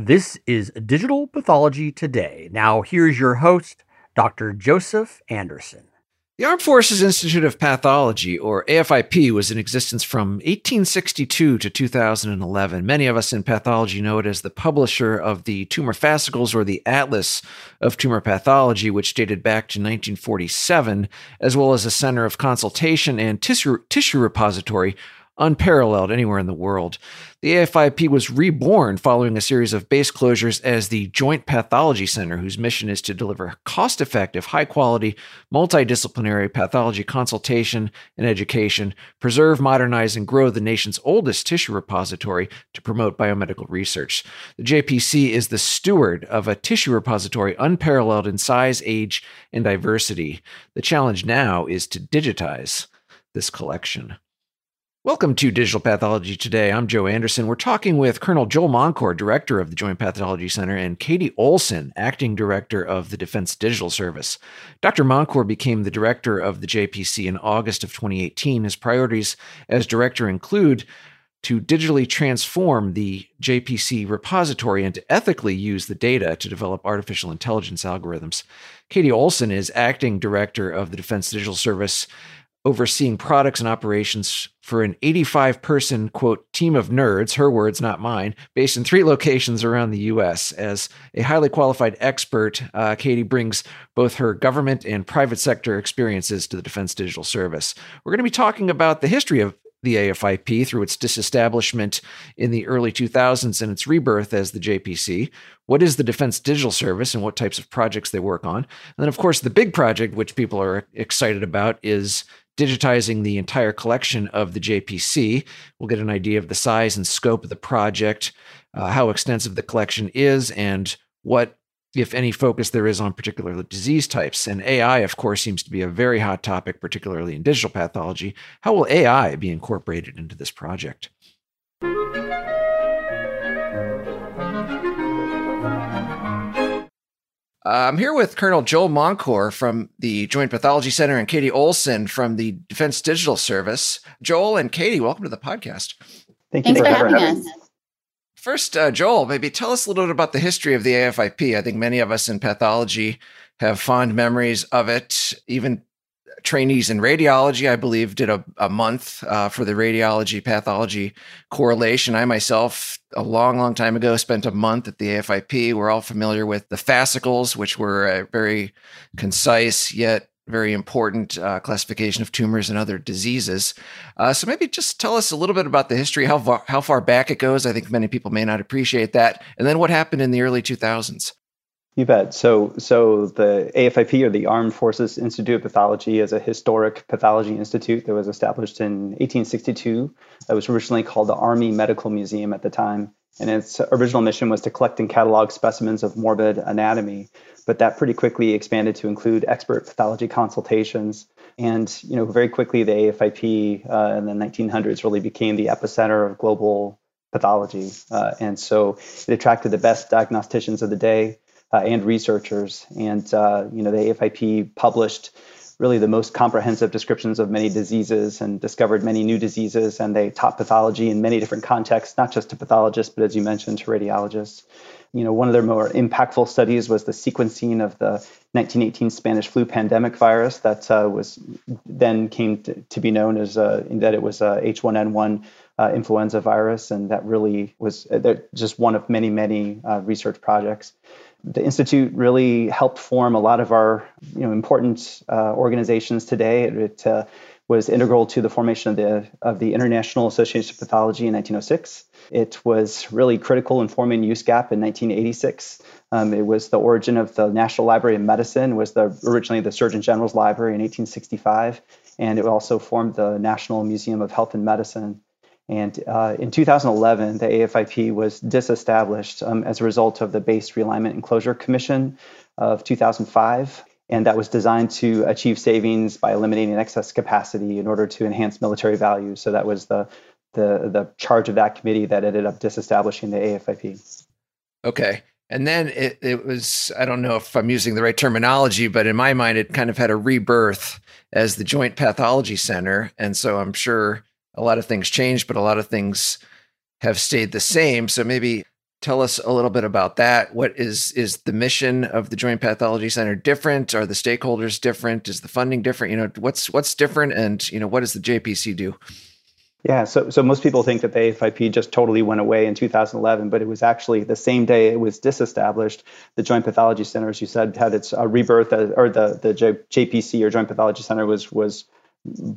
This is Digital Pathology Today. Now, here's your host, Dr. Joseph Anderson. The Armed Forces Institute of Pathology, or AFIP, was in existence from 1862 to 2011. Many of us in pathology know it as the publisher of the Tumor Fascicles or the Atlas of Tumor Pathology, which dated back to 1947, as well as a center of consultation and tissue, tissue repository unparalleled anywhere in the world. The AFIP was reborn following a series of base closures as the Joint Pathology Center, whose mission is to deliver cost effective, high quality, multidisciplinary pathology consultation and education, preserve, modernize, and grow the nation's oldest tissue repository to promote biomedical research. The JPC is the steward of a tissue repository unparalleled in size, age, and diversity. The challenge now is to digitize this collection. Welcome to Digital Pathology Today. I'm Joe Anderson. We're talking with Colonel Joel Moncur, Director of the Joint Pathology Center, and Katie Olson, Acting Director of the Defense Digital Service. Dr. Moncur became the Director of the JPC in August of 2018. His priorities as Director include to digitally transform the JPC repository and to ethically use the data to develop artificial intelligence algorithms. Katie Olson is acting director of the Defense Digital Service overseeing products and operations for an 85 person, quote, team of nerds, her words, not mine, based in three locations around the U.S. As a highly qualified expert, uh, Katie brings both her government and private sector experiences to the Defense Digital Service. We're going to be talking about the history of the AFIP through its disestablishment in the early 2000s and its rebirth as the JPC. What is the Defense Digital Service and what types of projects they work on? And then, of course, the big project, which people are excited about, is digitizing the entire collection of the JPC. We'll get an idea of the size and scope of the project, uh, how extensive the collection is, and what, if any, focus there is on particular disease types. And AI, of course, seems to be a very hot topic, particularly in digital pathology. How will AI be incorporated into this project? Uh, I'm here with Colonel Joel Moncur from the Joint Pathology Center and Katie Olson from the Defense Digital Service. Joel and Katie, welcome to the podcast. Thank you Thanks for, for having, having us. First, uh, Joel, maybe tell us a little bit about the history of the AFIP. I think many of us in pathology have fond memories of it, even trainees in radiology, I believe, did a, a month uh, for the radiology pathology correlation. I myself, a long, long time ago, spent a month at the AFIP. We're all familiar with the fascicles, which were a very concise yet very important uh, classification of tumors and other diseases. Uh, so maybe just tell us a little bit about the history, how how far back it goes. I think many people may not appreciate that, and then what happened in the early 2000s. You bet. So, so the AFIP or the Armed Forces Institute of Pathology is a historic pathology institute that was established in 1862. That was originally called the Army Medical Museum at the time, and its original mission was to collect and catalog specimens of morbid anatomy. But that pretty quickly expanded to include expert pathology consultations. And you know, very quickly, the AFIP uh, in the 1900s really became the epicenter of global pathology, uh, and so it attracted the best diagnosticians of the day uh, and researchers. And uh, you know, the AFIP published really the most comprehensive descriptions of many diseases and discovered many new diseases. And they taught pathology in many different contexts, not just to pathologists, but as you mentioned, to radiologists. You know, one of their more impactful studies was the sequencing of the 1918 Spanish flu pandemic virus that uh, was then came to, to be known as uh, that it was a H1N1 uh, influenza virus, and that really was uh, just one of many, many uh, research projects the institute really helped form a lot of our you know important uh, organizations today. It, uh, was integral to the formation of the of the International Association of Pathology in 1906. It was really critical in forming USCAP in 1986. Um, it was the origin of the National Library of Medicine. Was the originally the Surgeon General's Library in 1865, and it also formed the National Museum of Health and Medicine and uh, in 2011, the AFIP was disestablished um, as a result of the Base Realignment and Closure Commission of 2005. And that was designed to achieve savings by eliminating excess capacity in order to enhance military value. So that was the, the, the charge of that committee that ended up disestablishing the AFIP. Okay. And then it, it was, I don't know if I'm using the right terminology, but in my mind, it kind of had a rebirth as the Joint Pathology Center. And so I'm sure a lot of things changed, but a lot of things have stayed the same. So maybe tell us a little bit about that. What is is the mission of the Joint Pathology Center different? Are the stakeholders different? Is the funding different? You know, what's what's different, and you know, what does the JPC do? Yeah, so so most people think that the AFIP just totally went away in 2011, but it was actually the same day it was disestablished. The Joint Pathology Center, as you said, had its uh, rebirth, uh, or the the J- JPC or Joint Pathology Center was was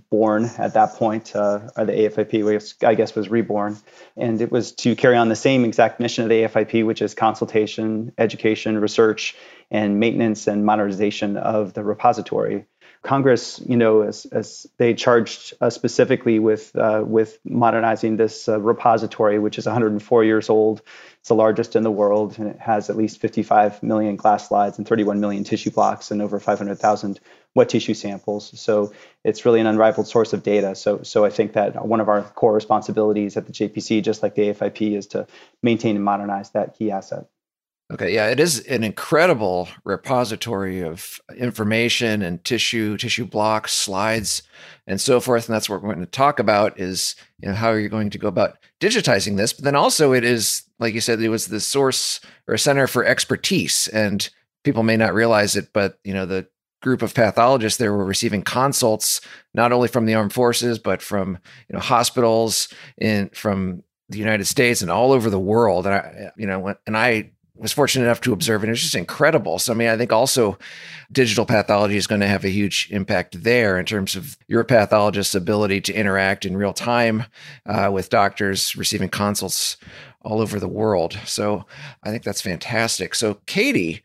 born at that point, uh, or the AFIP, which I guess was reborn. And it was to carry on the same exact mission of the AFIP, which is consultation, education, research, and maintenance and modernization of the repository. Congress, you know, as, as they charged uh, specifically with uh, with modernizing this uh, repository, which is 104 years old. It's the largest in the world, and it has at least 55 million glass slides and 31 million tissue blocks and over 500,000 wet tissue samples. So it's really an unrivaled source of data. So, so I think that one of our core responsibilities at the JPC, just like the AFIP, is to maintain and modernize that key asset. Okay, yeah, it is an incredible repository of information and tissue, tissue blocks, slides, and so forth. And that's what we're going to talk about is you know how are you going to go about digitizing this? But then also it is, like you said, it was the source or center for expertise. And people may not realize it, but you know, the group of pathologists there were receiving consults not only from the armed forces, but from you know hospitals in from the United States and all over the world. And I, you know, and I was fortunate enough to observe, and it was just incredible. So, I mean, I think also digital pathology is going to have a huge impact there in terms of your pathologist's ability to interact in real time uh, with doctors receiving consults all over the world. So, I think that's fantastic. So, Katie,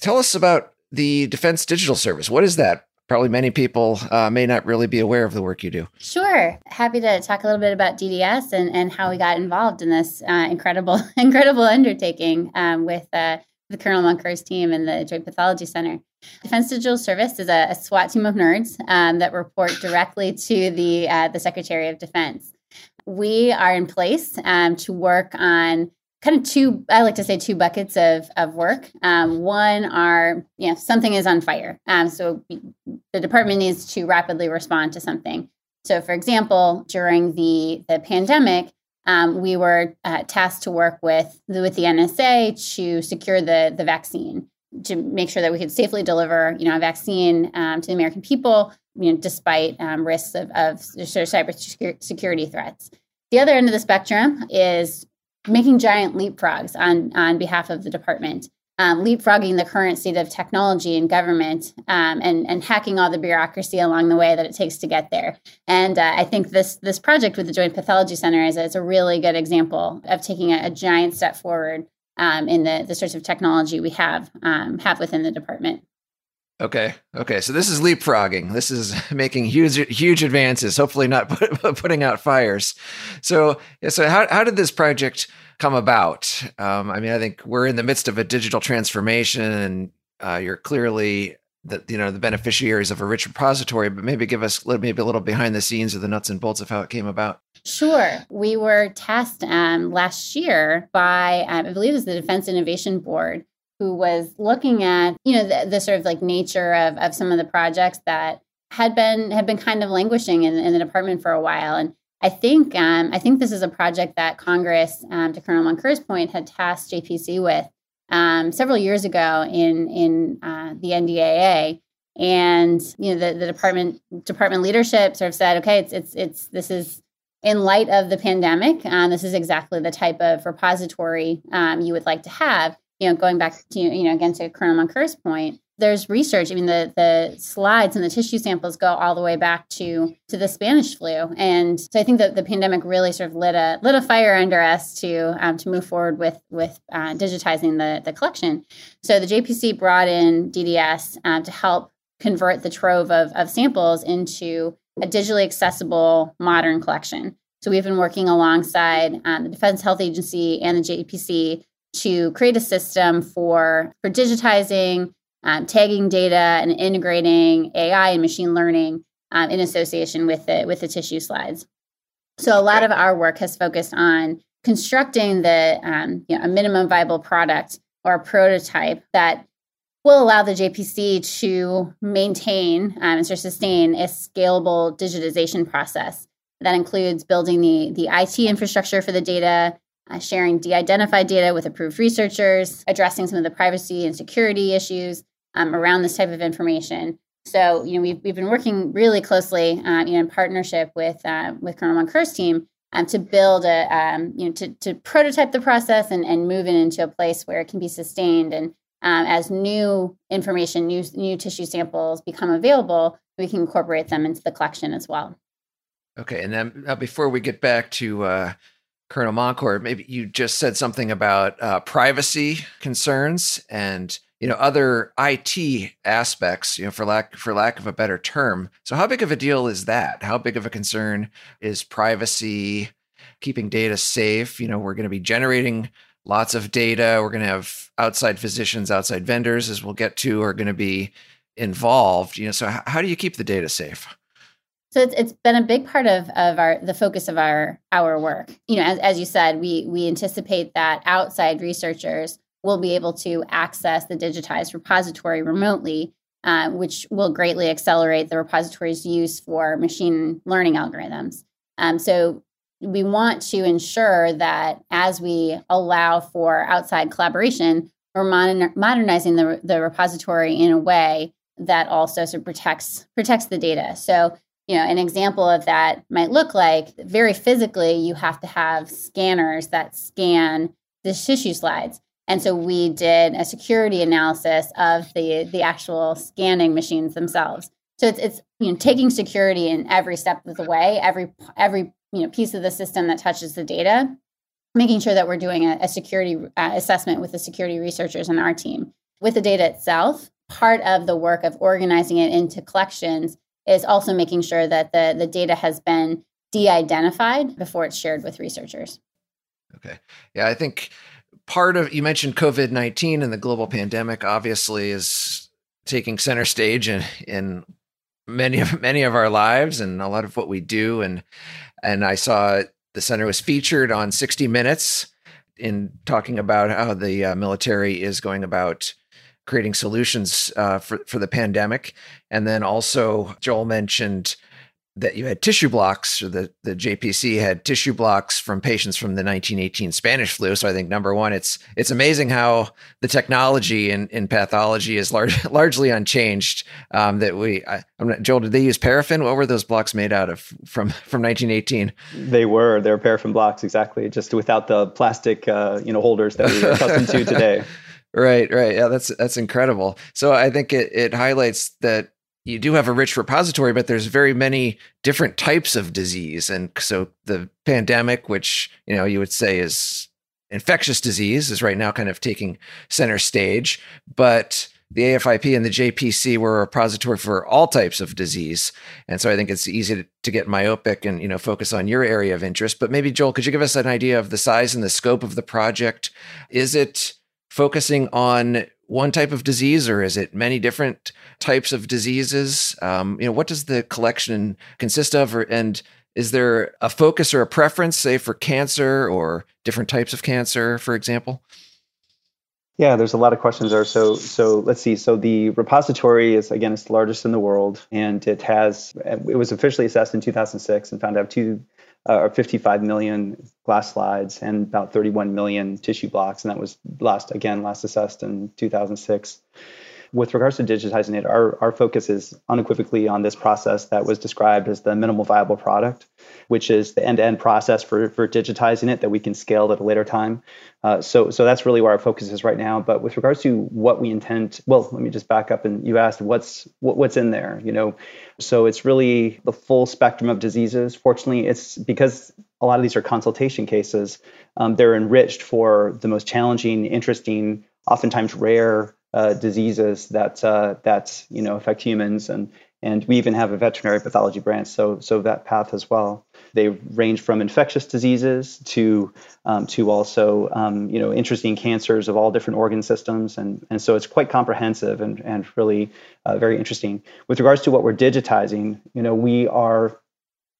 tell us about the Defense Digital Service. What is that? probably many people uh, may not really be aware of the work you do. Sure, happy to talk a little bit about DDS and, and how we got involved in this uh, incredible incredible undertaking um, with uh, the Colonel Moncrief's team and the Joint Pathology Center. Defense Digital Service is a, a SWAT team of nerds um, that report directly to the uh, the Secretary of Defense. We are in place um, to work on kind of two i like to say two buckets of, of work. Um, one are you know something is on fire um, so the department needs to rapidly respond to something. So for example during the the pandemic um, we were uh, tasked to work with with the nsa to secure the the vaccine to make sure that we could safely deliver you know a vaccine um, to the american people you know despite um, risks of of cyber security threats. The other end of the spectrum is making giant leapfrogs on, on behalf of the department, um, leapfrogging the current state of technology and government, um, and, and hacking all the bureaucracy along the way that it takes to get there. And uh, I think this this project with the Joint Pathology Center is, is a really good example of taking a, a giant step forward um, in the, the sorts of technology we have um, have within the department. Okay. Okay. So this is leapfrogging. This is making huge, huge advances. Hopefully, not put, putting out fires. So, so how how did this project come about? Um, I mean, I think we're in the midst of a digital transformation, and uh, you're clearly the you know the beneficiaries of a rich repository. But maybe give us maybe a little behind the scenes of the nuts and bolts of how it came about. Sure. We were tasked um, last year by, um, I believe it was the Defense Innovation Board who was looking at you know the, the, sort of like nature of, of some of the projects that had been had been kind of languishing in, in the department for a while. And I think um, I think this is a project that Congress, um, to Colonel Moncrief's point, had tasked JPC with um, several years ago in in uh, the NDAA, and you know the, the department department leadership sort of said, okay, it's it's it's this is in light of the pandemic, um, this is exactly the type of repository um, you would like to have you know, going back to, you know, again to Colonel Moncrief's point, there's research. I mean, the the slides and the tissue samples go all the way back to to the Spanish flu, and so I think that the pandemic really sort of lit a lit a fire under us to um, to move forward with with uh, digitizing the the collection. So the JPC brought in DDS uh, to help convert the trove of of samples into a digitally accessible modern collection. So we've been working alongside um, the Defense Health Agency and the JPC to create a system for for digitizing, um, tagging data, and integrating AI and machine learning um, in association with the with the tissue slides. So a lot of our work has focused on constructing the um, you know, a minimum viable product or a prototype that will allow the JPC to maintain um, and sustain a scalable digitization process that includes building the the IT infrastructure for the data, uh, sharing de identified data with approved researchers, addressing some of the privacy and security issues um, around this type of information. So, you know, we've, we've been working really closely uh, you know, in partnership with, uh, with Colonel Moncur's team um, to build a, um, you know, to, to prototype the process and, and move it into a place where it can be sustained. And um, as new information, new, new tissue samples become available, we can incorporate them into the collection as well. Okay. And then uh, before we get back to uh, Colonel Moncur, maybe you just said something about uh, privacy concerns and you know other IT aspects, you know, for lack for lack of a better term. So, how big of a deal is that? How big of a concern is privacy, keeping data safe? You know, we're going to be generating lots of data. We're going to have outside physicians, outside vendors, as we'll get to, are going to be involved. You know, so how do you keep the data safe? So it's, it's been a big part of, of our the focus of our our work. You know, as, as you said, we we anticipate that outside researchers will be able to access the digitized repository remotely, uh, which will greatly accelerate the repository's use for machine learning algorithms. Um, so we want to ensure that as we allow for outside collaboration, we're modern, modernizing the, the repository in a way that also sort of protects protects the data. So, you know, an example of that might look like very physically, you have to have scanners that scan the tissue slides. And so we did a security analysis of the the actual scanning machines themselves. So it's it's you know taking security in every step of the way, every every you know piece of the system that touches the data, making sure that we're doing a, a security uh, assessment with the security researchers on our team. With the data itself, part of the work of organizing it into collections is also making sure that the the data has been de-identified before it's shared with researchers. Okay. Yeah, I think part of you mentioned COVID nineteen and the global pandemic obviously is taking center stage in in many of many of our lives and a lot of what we do and and I saw the center was featured on 60 Minutes in talking about how the uh, military is going about creating solutions uh, for for the pandemic, and then also Joel mentioned that you had tissue blocks, or the, the JPC had tissue blocks from patients from the 1918 Spanish flu. So I think number one, it's it's amazing how the technology in, in pathology is large, largely unchanged. Um, that we, I, am not, Joel, did they use paraffin? What were those blocks made out of from from 1918? They were they were paraffin blocks exactly, just without the plastic uh, you know holders that we're accustomed to today. Right, right. Yeah, that's that's incredible. So I think it it highlights that you do have a rich repository, but there's very many different types of disease. And so the pandemic, which, you know, you would say is infectious disease, is right now kind of taking center stage. But the AFIP and the JPC were a repository for all types of disease. And so I think it's easy to, to get myopic and, you know, focus on your area of interest. But maybe Joel, could you give us an idea of the size and the scope of the project? Is it focusing on one type of disease or is it many different types of diseases um, you know what does the collection consist of or, and is there a focus or a preference say for cancer or different types of cancer for example yeah, there's a lot of questions there. So, so let's see. So the repository is again, it's the largest in the world, and it has. It was officially assessed in 2006 and found out two uh, or 55 million glass slides and about 31 million tissue blocks. And that was last, again, last assessed in 2006. With regards to digitizing it, our, our focus is unequivocally on this process that was described as the minimal viable product, which is the end-to-end process for, for digitizing it that we can scale at a later time. Uh, so, so that's really where our focus is right now. But with regards to what we intend, well, let me just back up and you asked what's what, what's in there. You know, so it's really the full spectrum of diseases. Fortunately, it's because a lot of these are consultation cases. Um, they're enriched for the most challenging, interesting, oftentimes rare uh, diseases that uh, that you know affect humans, and and we even have a veterinary pathology branch, so so that path as well. They range from infectious diseases to um, to also um, you know interesting cancers of all different organ systems, and and so it's quite comprehensive and and really uh, very interesting. With regards to what we're digitizing, you know we are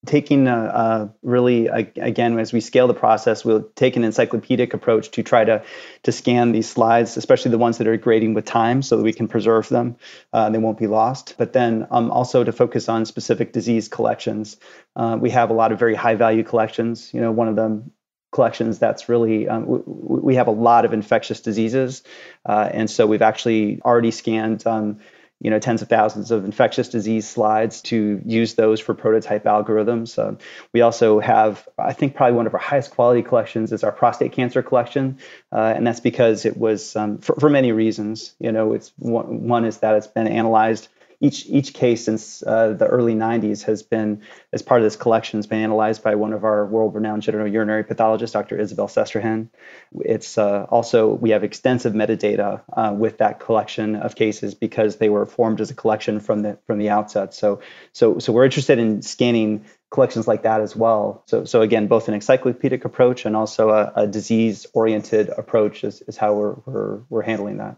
taking a, a really a, again as we scale the process we'll take an encyclopedic approach to try to to scan these slides especially the ones that are grading with time so that we can preserve them uh, they won't be lost. But then um, also to focus on specific disease collections. Uh, we have a lot of very high value collections. You know one of them collections that's really um, we, we, have a lot of infectious diseases uh, and so we've actually already scanned um, you know tens of thousands of infectious disease slides to use those for prototype algorithms. Uh, we also have, I think, probably one of our highest quality collections is our prostate cancer collection, uh, and that's because it was um, for, for, many reasons. You know, it's one, one is that it's been analyzed each each case since uh, the early 90s has been as part of this collection has been analyzed by one of our world-renowned genitourinary pathologists, Dr. Isabel Sesterhenn. It's uh, also we have extensive metadata uh, with that collection of cases because they were formed as a collection from the from the outset. So so so we're interested in scanning collections like that as well. So so again, both an encyclopedic approach and also a, a disease-oriented approach is, is how we're, we're we're handling that.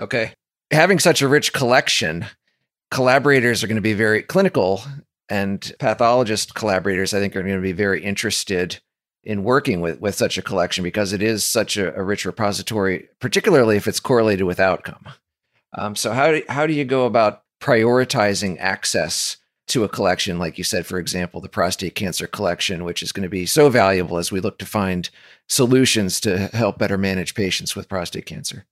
Okay. Having such a rich collection, collaborators are going to be very clinical and pathologist collaborators i think are going to be very interested in working with with such a collection because it is such a, a rich repository particularly if it's correlated with outcome. Um, so how do, how do you go about prioritizing access to a collection? Like you said for example the prostate cancer collection which is going to be so valuable as we look to find solutions to help better manage patients with prostate cancer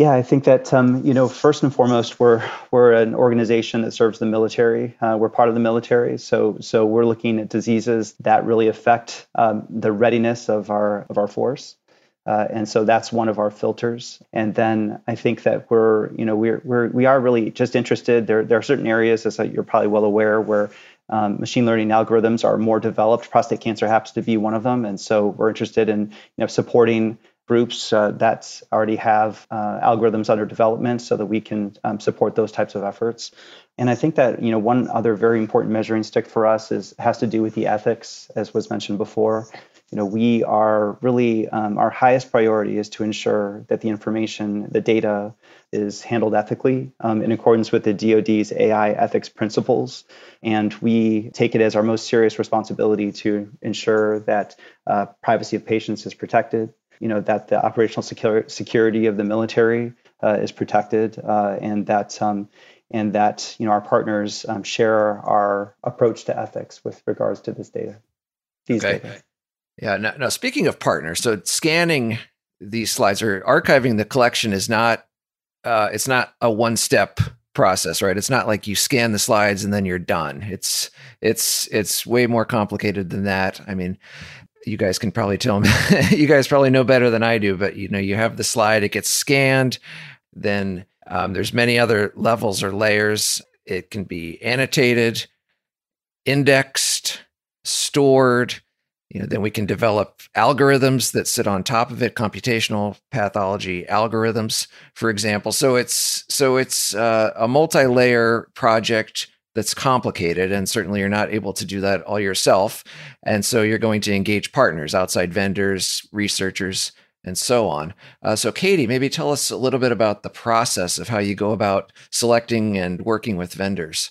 yeah, I think that um, you know first and foremost we're we're an organization that serves the military. Uh, we're part of the military, so so we're looking at diseases that really affect um, the readiness of our of our force, uh, and so that's one of our filters. And then I think that we're you know we're we're we are really just interested. There there are certain areas, as you're probably well aware, where um, machine learning algorithms are more developed. Prostate cancer happens to be one of them, and so we're interested in you know supporting groups uh, that already have uh, algorithms under development so that we can um, support those types of efforts. And I think that you know one other very important measuring stick for us is has to do with the ethics, as was mentioned before. You know, we are really um, our highest priority is to ensure that the information, the data, is handled ethically um, in accordance with the DoD's AI ethics principles, and we take it as our most serious responsibility to ensure that uh, privacy of patients is protected, you know that the operational secure, security of the military uh, is protected, uh, and that um, and that you know our partners um, share our approach to ethics with regards to this data. These okay. Data. Yeah. Now, now, speaking of partners, so scanning these slides or archiving the collection is not uh, it's not a one step process right it's not like you scan the slides and then you're done it's it's it's way more complicated than that i mean you guys can probably tell me you guys probably know better than i do but you know you have the slide it gets scanned then um, there's many other levels or layers. It can be annotated indexed stored. You know then we can develop algorithms that sit on top of it computational pathology algorithms for example. So it's so it's uh, a multi-layer project that's complicated and certainly you're not able to do that all yourself. And so you're going to engage partners outside vendors researchers and so on. Uh, so katie maybe tell us a little bit about the process of how you go about selecting and working with vendors.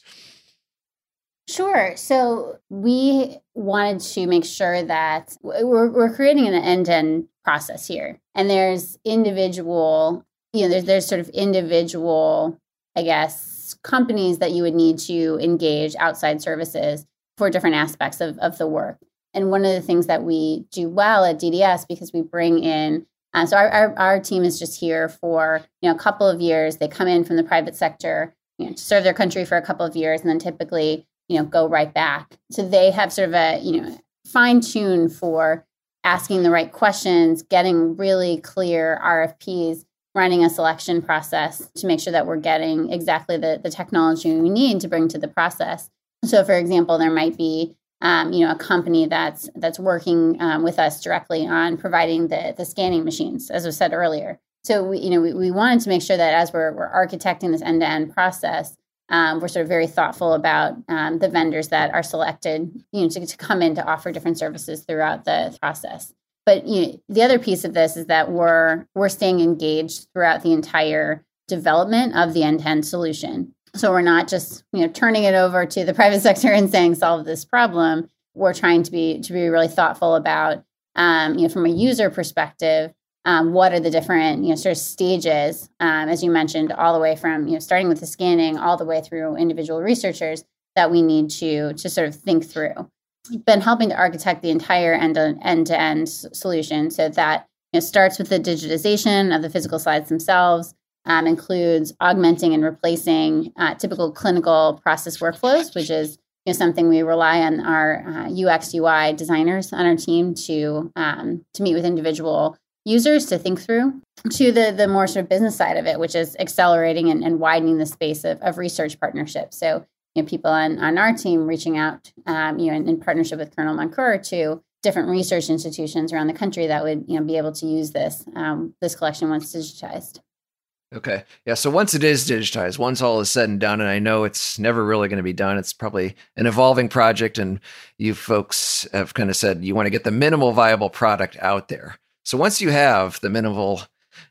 Sure. So we wanted to make sure that we're, we're creating an end-to-end process here, and there's individual, you know, there's there's sort of individual, I guess, companies that you would need to engage outside services for different aspects of, of the work. And one of the things that we do well at DDS, because we bring in, uh, so our, our, our, team is just here for you know a couple of years. They come in from the private sector, you know, to serve their country for a couple of years, and then typically you know go right back. So they have sort of a you know fine tune for asking the right questions, getting really clear RFPs, running a selection process to make sure that we're getting exactly the, the technology we need to bring to the process. So, for example, there might be um, you know a company that's that's working um, with us directly on providing the the scanning machines, as was said earlier. So, we, you know, we, we wanted to make sure that as we're, we're architecting this end to end process, um, we're sort of very thoughtful about um, the vendors that are selected, you know, to, to come in to offer different services throughout the process. But you know, the other piece of this is that we're we're staying engaged throughout the entire development of the end-to-end solution. So we're not just you know turning it over to the private sector and saying solve this problem. We're trying to be to be really thoughtful about um, you know from a user perspective. Um, what are the different you know sort of stages um, as you mentioned all the way from you know starting with the scanning all the way through individual researchers that we need to to sort of think through been helping to architect the entire end to end solution. So that you know, starts with the digitization of the physical slides themselves, um, includes augmenting and replacing uh, typical clinical process workflows, which is you know, something we rely on our uh, UX UI designers on our team to um, to meet with individual users to think through. To the the more sort of business side of it, which is accelerating and, and widening the space of, of research partnerships. So you know, people on, on our team reaching out, um, you know, in, in, partnership with Colonel Moncur to different research institutions around the country that would, you know, be able to use this um, this collection once digitized. Okay. Yeah. So once it is digitized, once all is said and done, and I know it's never really going to be done, it's probably an evolving project. And you folks have kind of said you want to get the minimal viable product out there. So once you have the minimal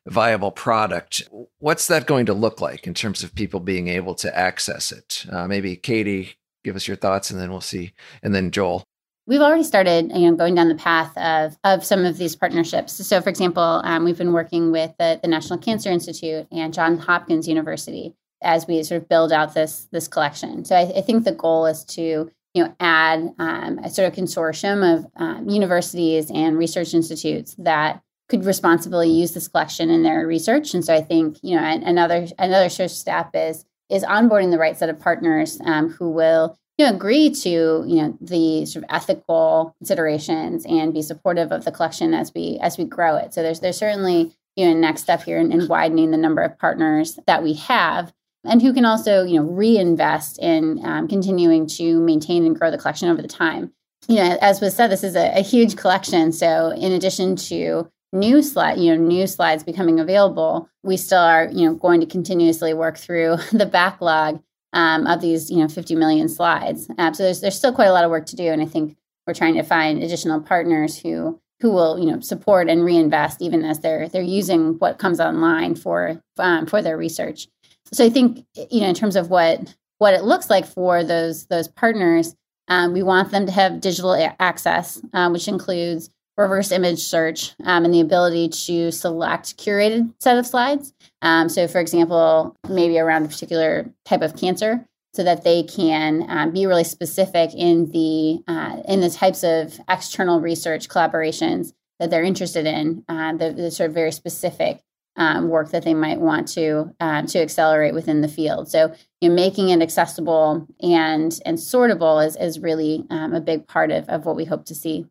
viable product, what's that going to look like in terms of people being able to access it? Uh, maybe Katie, give us your thoughts, and then we'll see. And then Joel we've already started you know going down the path of of some of these partnerships so for example um, we've been working with the, the national cancer institute and johns hopkins university as we sort of build out this this collection so i, I think the goal is to you know add um, a sort of consortium of um, universities and research institutes that could responsibly use this collection in their research. And so i think you know another another of step is is onboarding the right set of partners um, who will you know, agree to you know the sort of ethical considerations and be supportive of the collection as we as we grow it. So there's there's certainly you know next step here in, in widening the number of partners that we have and who can also you know reinvest in um, continuing to maintain and grow the collection over the time. You know as was said this is a, a huge collection. So in addition to new slide you know new slides becoming available we still are you know going to continuously work through the backlog um, of these, you know, 50 million slides. Um, so there's there's still quite a lot of work to do, and I think we're trying to find additional partners who who will, you know, support and reinvest even as they're they're using what comes online for um, for their research. So I think, you know, in terms of what what it looks like for those those partners, um, we want them to have digital access, uh, which includes reverse image search um, and the ability to select curated set of slides. Um, so, for example, maybe around a particular type of cancer, so that they can um, be really specific in the uh, in the types of external research collaborations that they're interested in, uh, the, the, sort of very specific um, work that they might want to uh, to accelerate within the field. So, you know, making it accessible and and sortable is is really um, a big part of, of what we hope to see.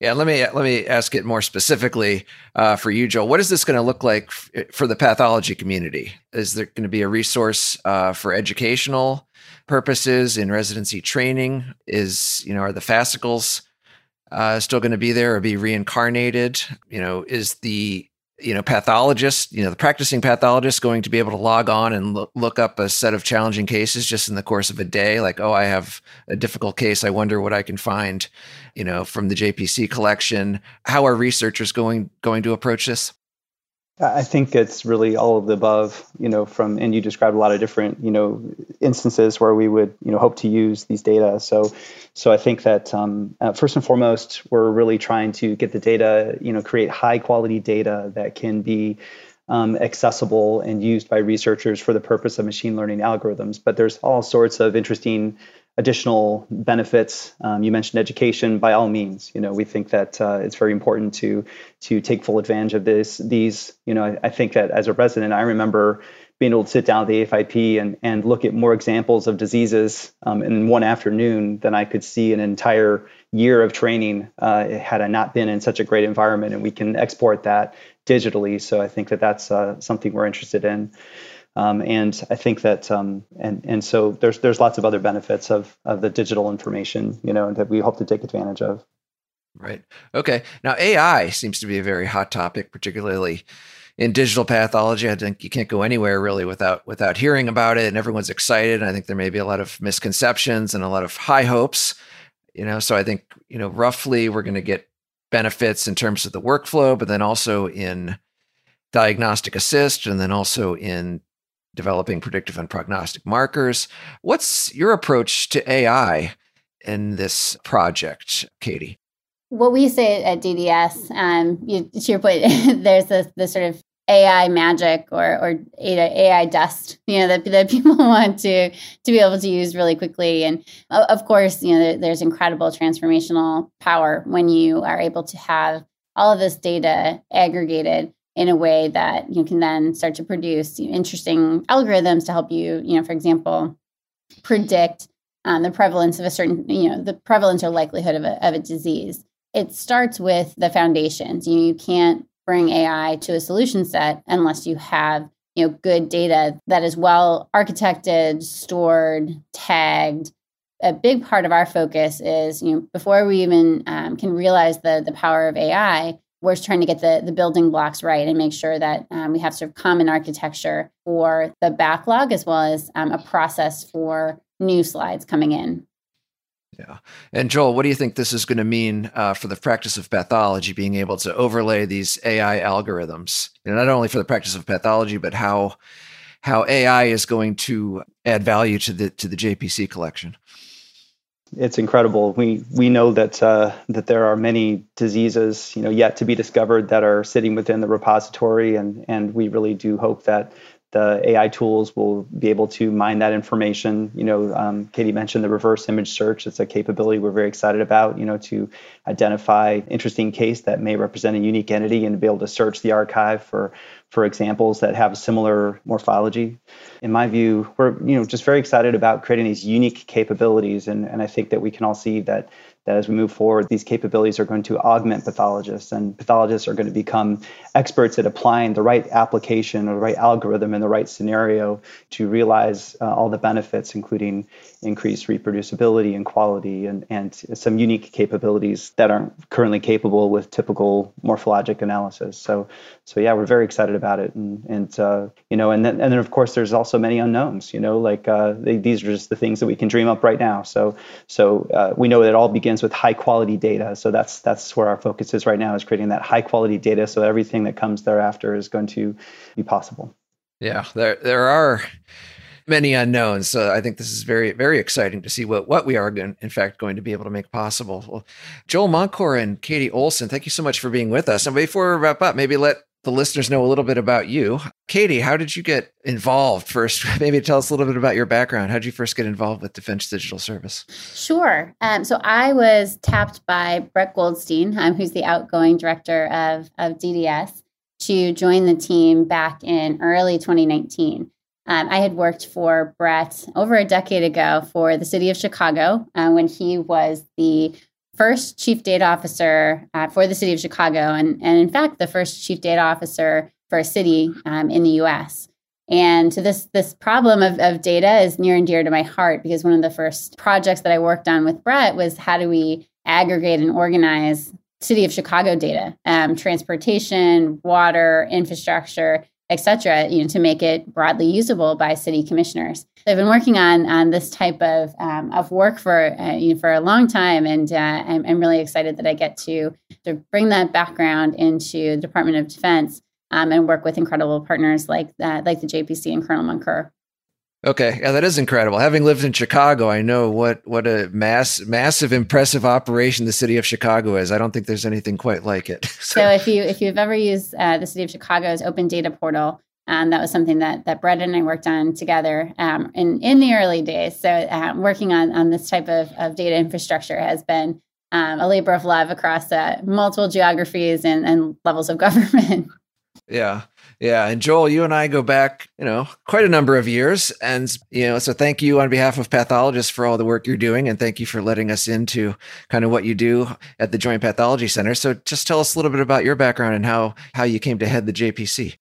Yeah, let me let me ask it more specifically uh, for you, Joel. What is this going to look like f- for the pathology community? Is there going to be a resource uh, for educational purposes in residency training? Is you know are the fascicles uh, still going to be there or be reincarnated? You know, is the you know pathologists you know the practicing pathologist going to be able to log on and look, look up a set of challenging cases just in the course of a day like oh i have a difficult case i wonder what i can find you know from the jpc collection. How are researchers going going to approach this I think it's really all of the above, you know, from, and you described a lot of different, you know, instances where we would, you know, hope to use these data. So, so I think that um, uh, first and foremost, we're really trying to get the data, you know, create high quality data that can be um, accessible and used by researchers for the purpose of machine learning algorithms. But there's all sorts of interesting additional benefits. Um, you mentioned education. By all means, you know we think that uh, it's very important to to take full advantage of this. These, you know, I, I, think that as a resident, I remember being able to sit down at the AFIP and and look at more examples of diseases um, in one afternoon than I could see an entire year of training uh, had I not been in such a great environment. And we can export that digitally. So I think that that's uh, something we're interested in. Um, and I think that um, and and so there's there's lots of other benefits of of the digital information, you know, that we hope to take advantage of. Right. Okay. Now AI seems to be a very hot topic, particularly in digital pathology. I think you can't go anywhere really without without hearing about it, and everyone's excited. I think there may be a lot of misconceptions and a lot of high hopes. You know, so I think you know roughly we're going to get benefits in terms of the workflow, but then also in diagnostic assist, and then also in developing predictive and prognostic markers. What's your approach to AI in this project, Katie? What we say at DDS, um, you, to your point, there's this, this sort of AI magic or or AI dust, you know, that, that people want to to be able to use really quickly. And of course, you know, there's incredible transformational power when you are able to have all of this data aggregated in a way that you can then start to produce interesting algorithms to help you, you know, for example, predict um, the prevalence of a certain, you know, the prevalence or likelihood of a, of a disease. It starts with the foundations. You, you can't bring AI to a solution set unless you have you know good data that is well architected, stored, tagged. A big part of our focus is you know before we even um, can realize the the power of AI, we're trying to get the the building blocks right and make sure that um, we have sort of common architecture for the backlog as well as um, a process for new slides coming in. Yeah. And Joel, what do you think this is going to mean uh, for the practice of pathology, being able to overlay these AI algorithms, know, not only for the practice of pathology, but how how AI is going to add value to the to the JPC collection? It's incredible. We we know that uh, that there are many diseases, you know, yet to be discovered that are sitting within the repository, and and we really do hope that the AI tools will be able to mine that information. You know, um, Katie mentioned the reverse image search. It's a capability we're very excited about. You know, to identify interesting case that may represent a unique entity and be able to search the archive for for examples that have a similar morphology. In my view, we're you know just very excited about creating these unique capabilities, and and I think that we can all see that that as we move forward, these capabilities are going to augment pathologists, and pathologists are going to become experts at applying the right application or the right algorithm in the right scenario to realize uh, all the benefits, including increased reproducibility and quality, and, and some unique capabilities that aren't currently capable with typical morphologic analysis. So, so yeah, we're very excited about it, and and uh, you know, and then and then of course there's also many unknowns. You know, like uh, they, these are just the things that we can dream up right now. So, so uh, we know that it all begins with high quality data. So that's that's where our focus is right now is creating that high quality data so everything that comes thereafter is going to be possible. Yeah, there there are many unknowns. So I think this is very, very exciting to see what, what we are going, in fact going to be able to make possible. Well, Joel Moncur and Katie Olson, thank you so much for being with us. And before we wrap up, maybe let the listeners know a little bit about you. Katie, how did you get involved first? Maybe tell us a little bit about your background. How did you first get involved with Defense Digital Service? Sure. Um, so I was tapped by Brett Goldstein, um, who's the outgoing director of, of DDS, to join the team back in early 2019. Um, I had worked for Brett over a decade ago for the city of Chicago uh, when he was the first chief data officer uh, for the city of Chicago, and, and in fact, the first chief data officer for a city um, in the US. And so this this problem of, of data is near and dear to my heart because one of the first projects that I worked on with Brett was how do we aggregate and organize city of Chicago data, um, transportation, water, infrastructure, et cetera, you know, to make it broadly usable by city commissioners. So I've been working on on this type of um, of work for uh, you know, for a long time, and uh, I'm, I'm, really excited that I get to to bring that background into the Department of Defense um, and work with incredible partners like uh, like the JPC and Colonel Moncur. Okay, yeah, that is incredible. Having lived in Chicago, I know what what a mass massive impressive operation the city of Chicago is. I don't think there's anything quite like it. So, so if you if you've ever used uh, the city of Chicago's open data portal, um, that was something that that Brett and I worked on together um, in in the early days. So um, working on on this type of, of data infrastructure has been um, a labor of love across uh, multiple geographies and, and levels of government. Yeah. Yeah. And Joel, you and I go back, you know, quite a number of years. And, you know, so thank you on behalf of pathologists for all the work you're doing. And thank you for letting us into kind of what you do at the Joint Pathology Center. So just tell us a little bit about your background and how, how you came to head the JPC.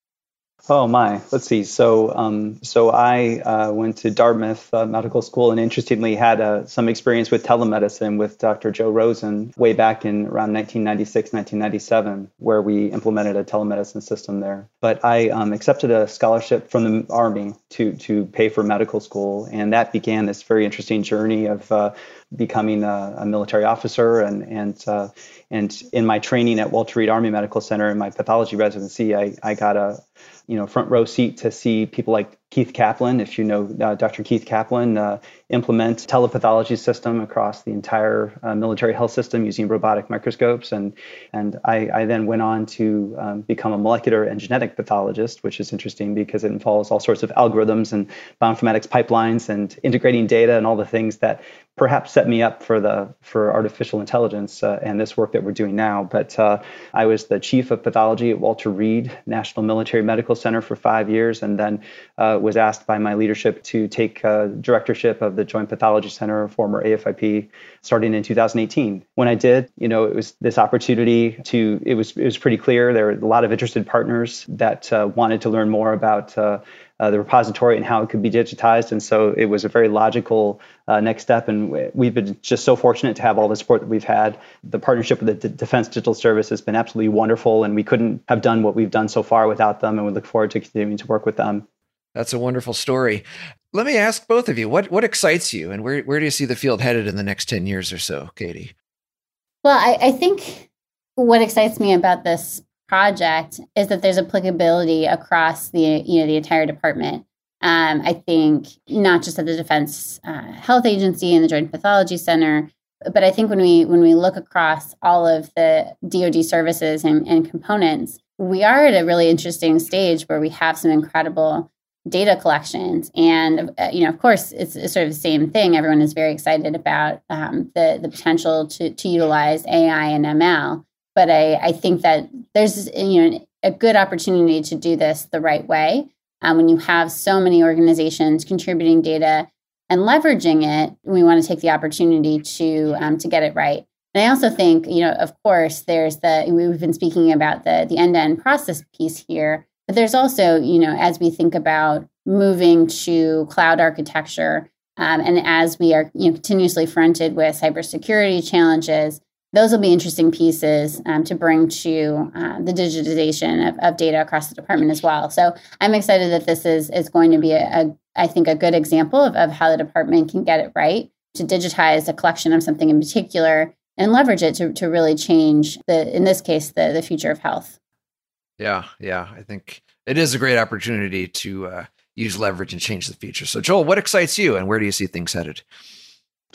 Oh my, let's see. So, um, so I uh, went to Dartmouth uh, Medical School, and interestingly had uh, some experience with telemedicine with Dr. Joe Rosen way back in around 1996, 1997, where we implemented a telemedicine system there. But I um, accepted a scholarship from the Army to to pay for medical school, and that began this very interesting journey of uh, becoming a, a, military officer and and uh, and in my training at Walter Reed Army Medical Center in my pathology residency, I, I got a you know front row seat to see people like Keith Kaplan, if you know uh, Dr. Keith Kaplan, uh, implement telepathology system across the entire uh, military health system using robotic microscopes. And, and I, I then went on to um, become a molecular and genetic pathologist, which is interesting because it involves all sorts of algorithms and bioinformatics pipelines and integrating data and all the things that perhaps set me up for the for artificial intelligence uh, and this work that we're doing now. But uh, I was the chief of pathology at Walter Reed National Military Medical Center for five years, and then uh, was asked by my leadership to take uh, directorship of the Joint Pathology Center, former AFIP, starting in 2018. When I did, you know, it was this opportunity to. It was it was pretty clear there were a lot of interested partners that uh, wanted to learn more about uh, uh, the repository and how it could be digitized. And so it was a very logical uh, next step. And we've been just so fortunate to have all the support that we've had. The partnership with the D- Defense Digital Service has been absolutely wonderful, and we couldn't have done what we've done so far without them. And we look forward to continuing to work with them. That's a wonderful story. Let me ask both of you what what excites you, and where where do you see the field headed in the next ten years or so, Katie? Well, I, I think what excites me about this project is that there's applicability across the you know the entire department. Um, I think not just at the Defense uh, Health Agency and the Joint Pathology Center, but I think when we when we look across all of the DoD services and, and components, we are at a really interesting stage where we have some incredible data collections and uh, you know of course it's, it's, sort of the same thing everyone is very excited about um, the, the potential to, to utilize ai and ml but I, I think that there's you know a good opportunity to do this the right way. Um, when you have so many organizations contributing data and leveraging it, we want to take the opportunity to um, to get it right. And I also think, you know, of course, there's the we've been speaking about the the end to end process piece here, but there's also, you know, as we think about moving to cloud architecture, um, and as we are, you know, continuously fronted with cybersecurity challenges, those will be interesting pieces um, to bring to uh, the digitization of, of, data across the department as well. So I'm excited that this is is going to be a, a I think a good example of, of how the department can get it right to digitize a collection of something in particular and leverage it to, to really change the in this case the the future of health. Yeah, yeah, I think it is a great opportunity to uh, use leverage and change the future. So Joel, what excites you, and where do you see things headed?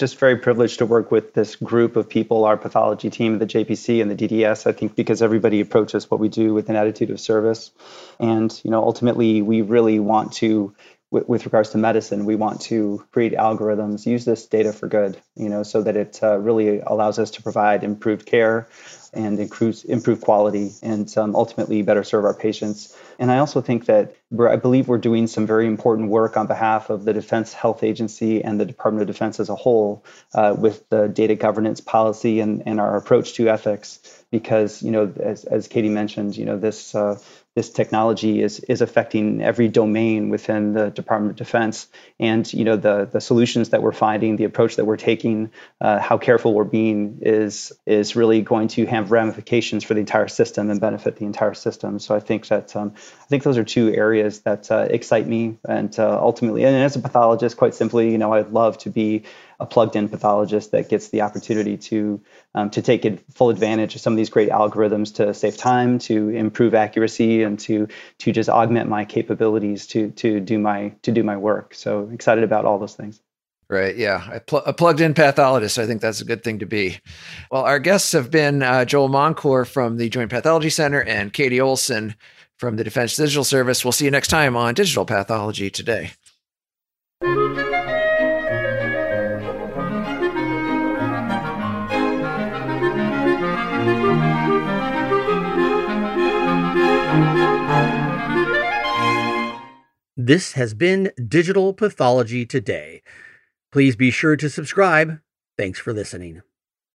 just very privileged to work with this group of people, our pathology team, the JPC and the DDS. I think because everybody approaches what we do with an attitude of service, and you know, ultimately, we really want to, with, with regards to medicine, we want to create algorithms, use this data for good, you know, so that it uh, really allows us to provide improved care and improve quality and um, ultimately better serve our patients. And I also think that I believe we're doing some very important work on behalf of the Defense Health Agency and the Department of Defense as a whole uh, with the data governance policy and, and our approach to ethics. Because you know, as, as Katie mentioned, you know this. Uh, this technology is is affecting every domain within the Department of Defense, and you know the the solutions that we're finding, the approach that we're taking, uh, how careful we're being is is really going to have ramifications for the entire system and benefit the entire system. So I think that um, I think those are two areas that uh, excite me, and uh, ultimately, and as a pathologist, quite simply, you know, I'd love to be a plugged-in pathologist that gets the opportunity to um, to take full advantage of some of these great algorithms to save time, to improve accuracy, and to to just augment my capabilities to to do my to do my work. So excited about all those things. Right. Yeah. A, pl- a, plugged in pathologist. I think that's a good thing to be. Well, our guests have been uh, Joel Moncur from the Joint Pathology Center and Katie Olson from the Defense Digital Service. We'll see you next time on Digital Pathology Today. This has been Digital Pathology Today. Please be sure to subscribe. Thanks for listening.